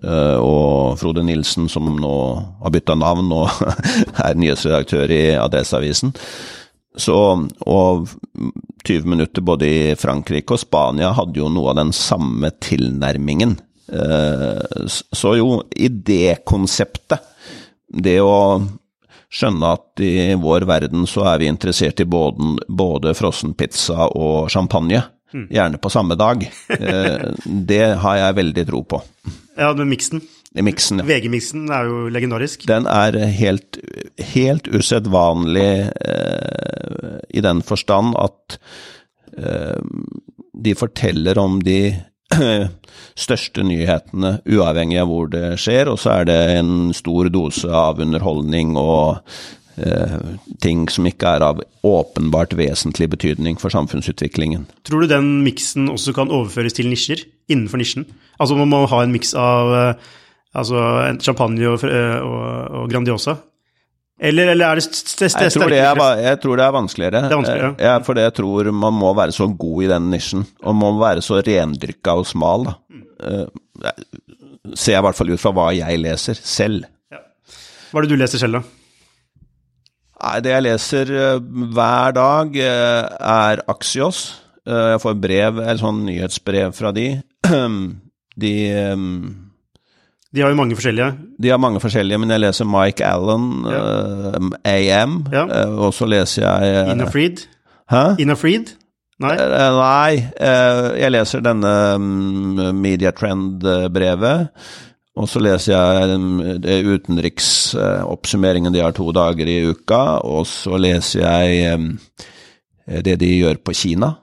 uh, og Frode Nilsen, som nå har bytta navn og <laughs> er nyhetsredaktør i Adresseavisen. Så, og 20 minutter både i Frankrike og Spania hadde jo noe av den samme tilnærmingen. Uh, så jo, idékonseptet, det å skjønne at i vår verden så er vi interessert i både, både frossenpizza og champagne. Mm. Gjerne på samme dag. <laughs> Eh, det har jeg veldig tro på. Ja, den miksen. Miksen, ja. VG-miksen er jo legendarisk. Den er helt, helt usedvanlig eh, i den forstand at eh, de forteller om de <clears throat> største nyhetene, uavhengig av hvor det skjer. Og så er det en stor dose av underholdning og eh, ting som ikke er av åpenbart vesentlig betydning for samfunnsutviklingen. Tror du den miksen også kan overføres til nisjer, innenfor nisjen? Altså man må ha en miks av eh, altså, champagne og, eh, og, og Grandiosa? Eller, eller er det sterkere? Jeg, tror det er, jeg tror det er vanskeligere. Det er vanskeligere. Ja, for jeg tror man må være så god i den nisjen, og man må være så rendyrka og smal. da. Uh, ser jeg i hvert fall ut fra hva jeg leser selv. Ja. Hva er det du leser selv, da? Nei, Det jeg leser uh, hver dag, er Axios. jeg får brev, eller sånn nyhetsbrev fra de. <clears throat> de de har jo mange forskjellige. De har mange forskjellige, men jeg leser Mike Allen, ja. uh, AM, ja. uh, og så leser jeg uh, Ina Freed? Hæ? Ina Freed? Nei? nei, jeg leser denne um, Media Trend-brevet. Og så leser jeg um, utenriksoppsummeringen de har to dager i uka, og så leser jeg um, det de gjør på Kina.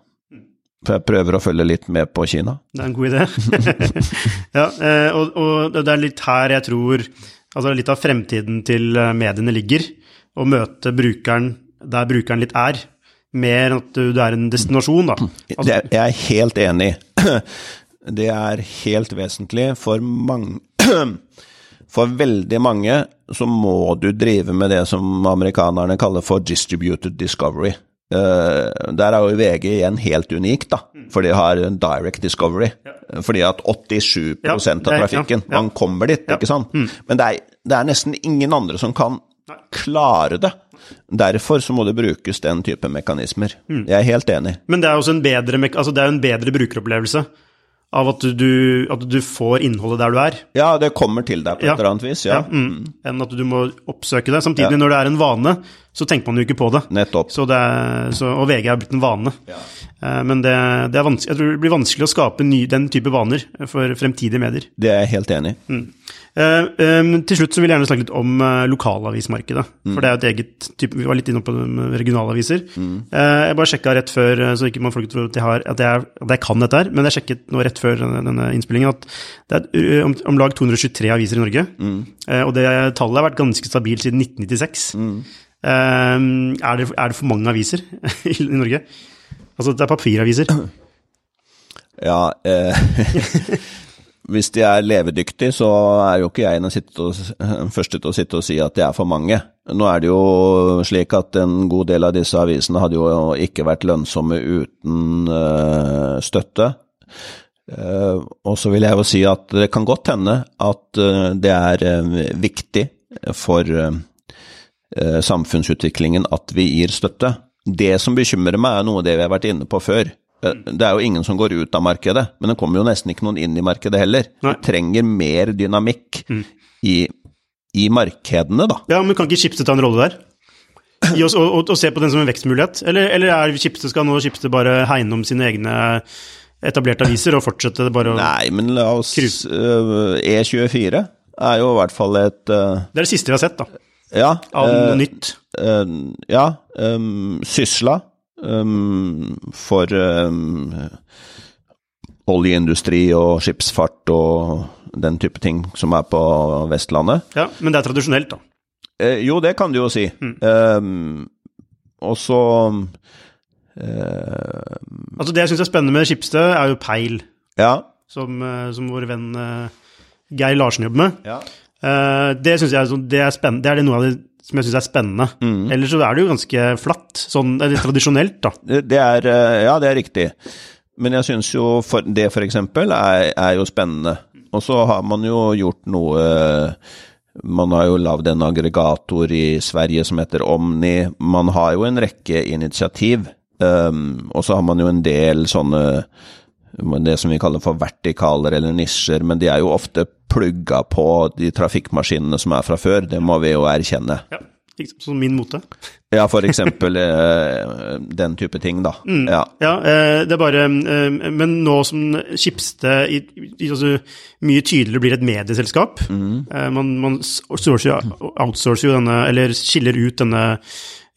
For jeg prøver å følge litt med på Kina. Det er en god idé. <laughs> ja, eh, og, og, det er litt her jeg tror altså litt av fremtiden til eh, mediene ligger. Å møte brukeren der brukeren litt er, mer enn at du, er en destinasjon, da. Altså, <clears throat> det er jeg helt enig. <clears throat> Det er helt vesentlig for mange <clears throat> For veldig mange så må du drive med det som amerikanerne kaller for distributed discovery. Uh, der er jo VG igjen helt unikt, da, for de har en direct discovery. Fordi at 87 ja, av trafikken, man kommer dit, ikke sant. Mm. Men det er, det er, nesten ingen andre som kan klare det. Derfor så må det brukes den type mekanismer. Mm. Jeg er helt enig. Men det er også en bedre, altså det er en bedre brukeropplevelse av at du, at du, får innholdet der du er. Ja, det kommer til deg på et eller annet vis. ja. ja mm. Enn at du må oppsøke det. Samtidig, når det er en vane, så tenker man jo ikke på det. Nettopp. Så det er, så, og VG er blitt en vane. Ja. Eh, men det, det, jeg tror det blir vanskelig å skape ny, den type vaner for fremtidige medier. Det er jeg helt enig i. Mm. Um, til slutt så vil jeg gjerne snakke litt om uh, lokalavismarkedet. Mm. For det er jo et eget type Vi var litt inne på regionalaviser. Mm. Uh, jeg bare sjekka rett før, så ikke man folk tror at jeg, har, at, jeg, at jeg, kan dette her, men jeg sjekket nå rett før denne, innspillingen at det er om, om lag 223 aviser i Norge. Mm. og det tallet har vært ganske stabilt siden 1996. Mm. Er det, er, det, for mange aviser <laughs> i, i Norge? Altså, det er papiraviser. Ja eh, <laughs> hvis de er levedyktige, så er jo ikke jeg den første til å sitte og si at det er for mange. Nå er det jo slik at en god del av disse avisene hadde jo ikke vært lønnsomme uten uh, støtte. Uh, og så vil jeg jo si at det kan godt hende at uh, det er viktig for samfunnsutviklingen at vi gir støtte. Det som bekymrer meg, er noe av det vi har vært inne på før. Eh, det er jo ingen som går ut av markedet, men det kommer jo nesten ikke noen inn i markedet heller. Nei. Du trenger mer dynamikk mm. i, i, markedene, da. Ja, men kan ikke Schibsted ta en rolle der? I oss, og, og, og, se på den som en vekstmulighet? Eller, eller er Schibsted, skal nå Schibsted bare hegne om sine egne etablerte aviser og fortsette bare å Nei, men la oss uh, E24 er jo i hvert fall et uh, Det er det siste vi har sett, da. Ja. Av noe uh, nytt. ja. Um, Sysla um, for um, oljeindustri og skipsfart og den type ting som er på Vestlandet. Ja, Men det er tradisjonelt, da? Eh, jo, det kan du jo si. Mm. Um, og så uh, Altså, det jeg syns er spennende med Skipsted, er jo Peil. Ja. Som, uh, som vår venn uh, Geir Larsen jobber med. Ja. det syns jeg det er spennende. Det er det noe av det som jeg syns er spennende. Mm. Ellers så er det jo ganske flatt, sånn eller tradisjonelt, da. Det er, eh, ja, det er riktig. Men jeg syns jo for, det for eksempel er, er jo spennende. Og så har man jo gjort noe Man har jo lagd en aggregator i Sverige som heter Omni. Man har jo en rekke initiativ. Um, og så har man jo en del sånne det som vi kaller for vertikaler eller nisjer, men de er jo ofte plugga på de trafikkmaskinene som er fra før, det må vi jo erkjenne. Ja, som min mote. ja, for eksempel eh, den type ting, da. Mm, ja. ja. Eh, det er bare eh, Men nå som Schibsted altså, mye tydeligere blir et medieselskap mm. Man, man outsourcer jo denne, eller skiller ut denne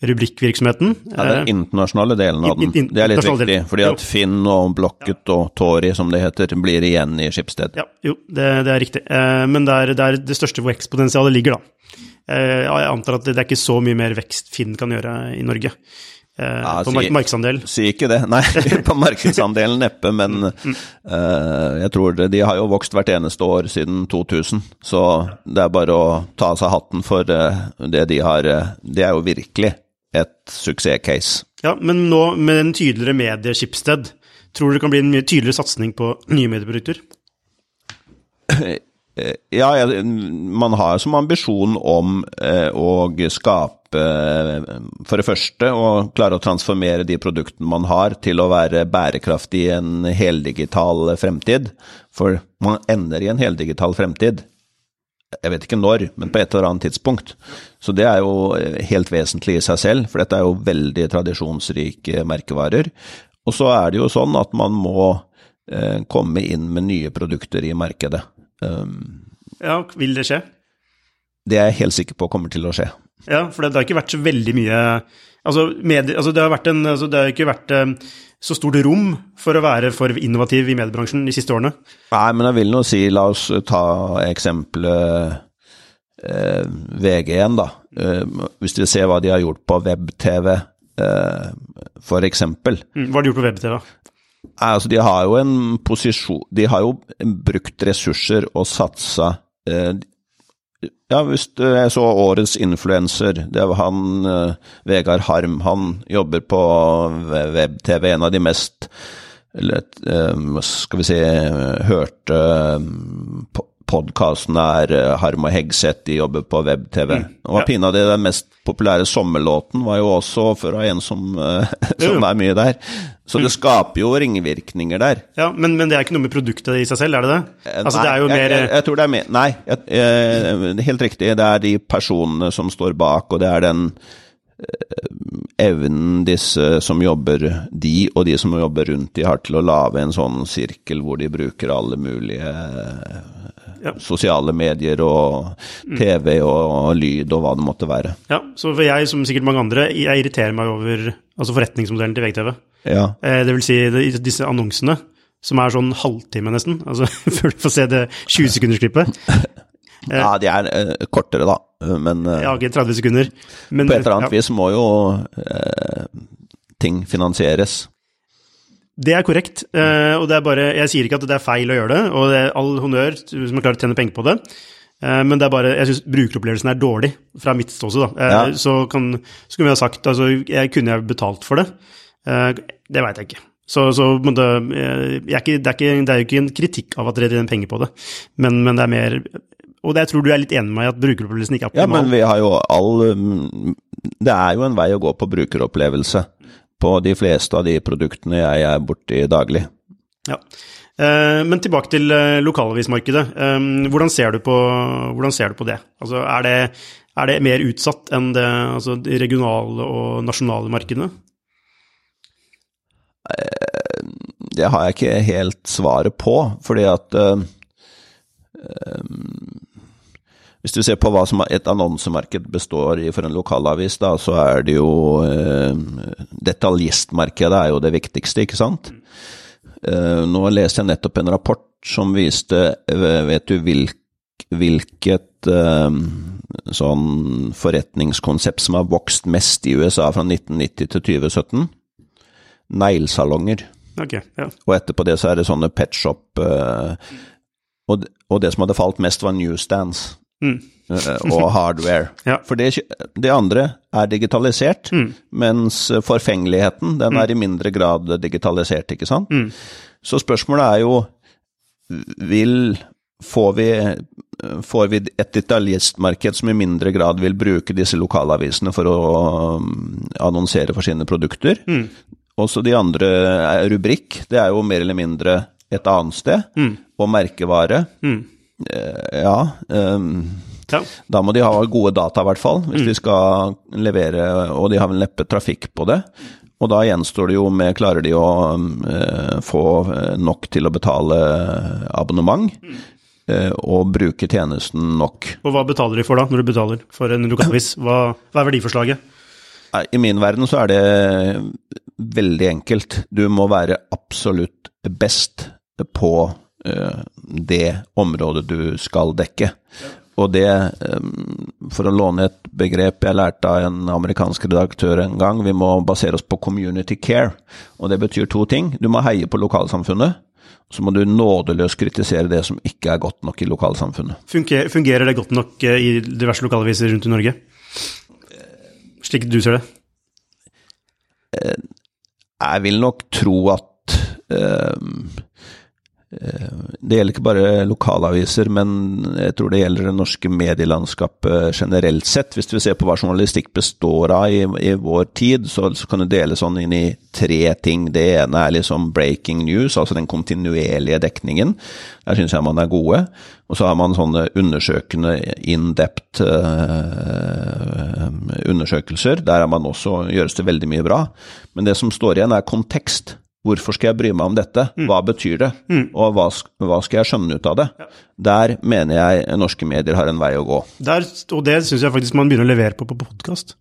rubrikkvirksomheten. Ja, Den internasjonale delen av den. Det er litt viktig, fordi at Finn og Blocket og Tori, som det heter, blir igjen i Skipsted. Ja, jo, det, det er riktig. Eh, men det er der det største vekstpotensialet ligger, da. Eh, jeg antar at det er ikke så mye mer vekst Finn kan gjøre i Norge. Eh, ja, på mark markedsandel? Si ikke det, nei. <laughs> <laughs> på markedsandelen neppe, men mm. uh, jeg tror det, de har jo vokst hvert eneste år siden 2000. Så det er bare å ta av seg hatten for uh, det de har. Uh, det er jo virkelig et suksesscase. Ja, men nå med en tydeligere medieskipssted, tror du det kan bli en mye tydeligere satsing på nye medieprodukter? Ja, man har som ambisjon om eh, å skape eh, For det første å klare å transformere de produktene man har til å være bærekraftig i en heldigital fremtid. For man ender i en heldigital fremtid. Jeg vet ikke når, men på et eller annet tidspunkt. Så det er jo eh, helt vesentlig i seg selv, for dette er jo veldig tradisjonsrike merkevarer. Og så er det jo sånn at man må eh, komme inn med nye produkter i markedet. Um, ja, vil det skje? Det er jeg helt sikker på kommer til å skje. Ja, for det har ikke vært så veldig mye Altså, medier, altså det har vært en altså Det har ikke vært eh, så stort rom for å være for innovativ i mediebransjen de siste årene? Nei, men jeg vil nå si, la oss ta eksempelet eh, VG1, da. Eh, hvis dere ser hva de har gjort på web-TV, eh, for eksempel. Mm, hva har de gjort på web-TV? Altså, de har jo en posisjon De har jo brukt ressurser og satsa eh, ja, hvis jeg så årets influenser, det var han uh, Vegard Harm. Han jobber på web-TV, en av de mest eller, uh, skal vi si, hørte uh, podkasten er Harm og Hegseth, de jobber på web-TV. Mm, og ja. pinadø den mest populære sommerlåten var jo også fra en som, <laughs> som er mye der. Så det skaper jo ringvirkninger der. Ja, men, men, det er ikke noe med produktet i seg selv, er det det? Eh, altså, nei, det er jo mer... jeg, jeg, tror det er mer Nei, jeg, helt riktig. Det er de personene som står bak, og det er den evnen disse som jobber, de og de som jobber rundt de har til å lage en sånn sirkel hvor de bruker alle mulige ja. sosiale medier og TV og lyd og hva det måtte være. Ja, så for jeg, som sikkert mange andre, jeg irriterer meg over altså forretningsmodellen til VGTV. Ja. Eh, det vil si disse annonsene, som er sånn halvtime nesten, <laughs> altså før du får se det 20-sekundersklippet. <laughs> Ja, de er eh, kortere, da, men uh, Ja, ikke 30 sekunder. Men, på et eller annet ja. vis må jo uh, ting finansieres. Det er korrekt, eh, og det er bare Jeg sier ikke at det er feil å gjøre det, og det er all honnør hvis man klarer å tjene penger på det. Eh, men det er bare, jeg syns brukeropplevelsen er dårlig, fra mitt ståsted. Eh, Ja. Så, kan, så kunne vi ha sagt altså, jeg kunne jeg betalt for det? Det veit jeg ikke. Så, så det, jeg er ikke, det, er ikke, det er jo ikke en kritikk av at dere tjener penger på det, men, men det er mer Og det, jeg tror du er litt enig med meg i at brukeropplevelsen ikke er optimal. Ja, men vi har jo all mm, Det er jo en vei å gå på brukeropplevelse på de fleste av de produktene jeg er borti daglig. Ja. Eh, Men tilbake til eh, lokalavismarkedet. Eh, Hvordan ser du på, ser du på det? Altså, er det? Er det mer utsatt enn det, altså, de regionale og nasjonale markedene? Det har jeg ikke helt svaret på, fordi at eh, eh, Hvis du ser på hva som et annonsemarked består i for en lokalavis, da, så er det jo eh, Detaljistmarkedet er jo det viktigste, ikke sant? Eh, nå leste jeg nettopp en rapport som viste eh, Vet du hvilk, hvilket eh, sånn forretningskonsept som har vokst mest i USA fra 1990 til 2017? Neglesalonger. Okay, ja. Og etterpå det så er det sånne petshop eh, og, og det som hadde falt mest, var newsstands Mm. eh, og hardware. <laughs> Ja. For det, det andre er digitalisert, mens forfengeligheten den er i mindre grad digitalisert, ikke sant? Så spørsmålet er jo vil Får vi, får vi et detaljistmarked som i mindre grad vil bruke disse lokalavisene for å um, annonsere for sine produkter? Også de andre er rubrikk, det er jo mer eller mindre et annet sted. Og merkevare. Eh, ja. Um, ja. da må de ha gode data, i hvert fall, hvis de skal levere, og de har vel neppe trafikk på det. Og da gjenstår det jo med Klarer de å eh, få eh, nok til å betale abonnement, eh, og bruke tjenesten nok? Og hva betaler de for da, når du betaler for en lokalavis? Hva, hva er verdiforslaget? I min verden så er det veldig enkelt. Du må være absolutt best på eh, det området du skal dekke. Og det, eh, for å låne et begrep jeg lærte av en amerikansk redaktør en gang, vi må basere oss på community care. Og det betyr to ting. Du må heie på lokalsamfunnet. Så må du nådeløst kritisere det som ikke er godt nok i lokalsamfunnet. Fungerer, fungerer det godt nok eh, i diverse lokalaviser rundt i Norge? Slik du ser det? Jeg vil nok tro at eh, eh, det gjelder ikke bare lokalaviser, men jeg tror det gjelder det norske medielandskapet generelt sett. Hvis vi ser på hva journalistikk består av i, i vår tid, så, så kan du dele sånn inn i tre ting. Det ene er liksom breaking news, altså den kontinuerlige dekningen. Der syns jeg man er gode. Og så har man sånne undersøkende in-depth uh, undersøkelser. Der er man også, gjøres det veldig mye bra. Men det som står igjen, er kontekst. Hvorfor skal jeg bry meg om dette? Hva betyr det? Og hva, hva, skal jeg skjønne ut av det? Der mener jeg norske medier har en vei å gå. Der, og det syns jeg faktisk man begynner å levere på på podkast.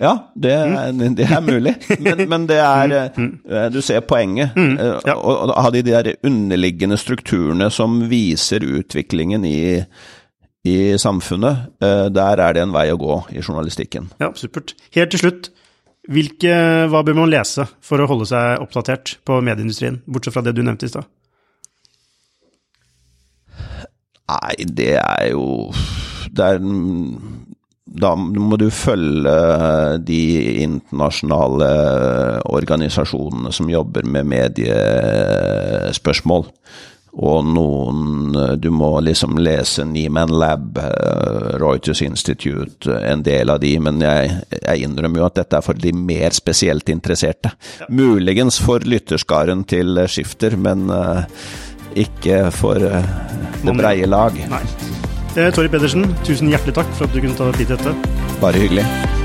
Ja, det, <laughs> det, er mulig, men, men det er Du ser poenget. Og ha de der underliggende strukturene som viser utviklingen i, i samfunnet, der er det en vei å gå i journalistikken. Ja, supert. Helt til slutt, hvilke, hva bør man lese for å holde seg oppdatert på medieindustrien, bortsett fra det du nevnte i stad? Nei, det er jo det er, Da må du følge de internasjonale organisasjonene som jobber med mediespørsmål. Og noen Du må liksom lese Nieman Lab, Reuters Institute, en del av de, men jeg, jeg innrømmer jo at dette er for de mer spesielt interesserte. Ja. Muligens for lytterskaren til Skifter, men uh, ikke for uh, det breie lag. Nei. Eh, Torry Pedersen, tusen hjertelig takk for at du kunne ta deg tid til dette. Bare hyggelig.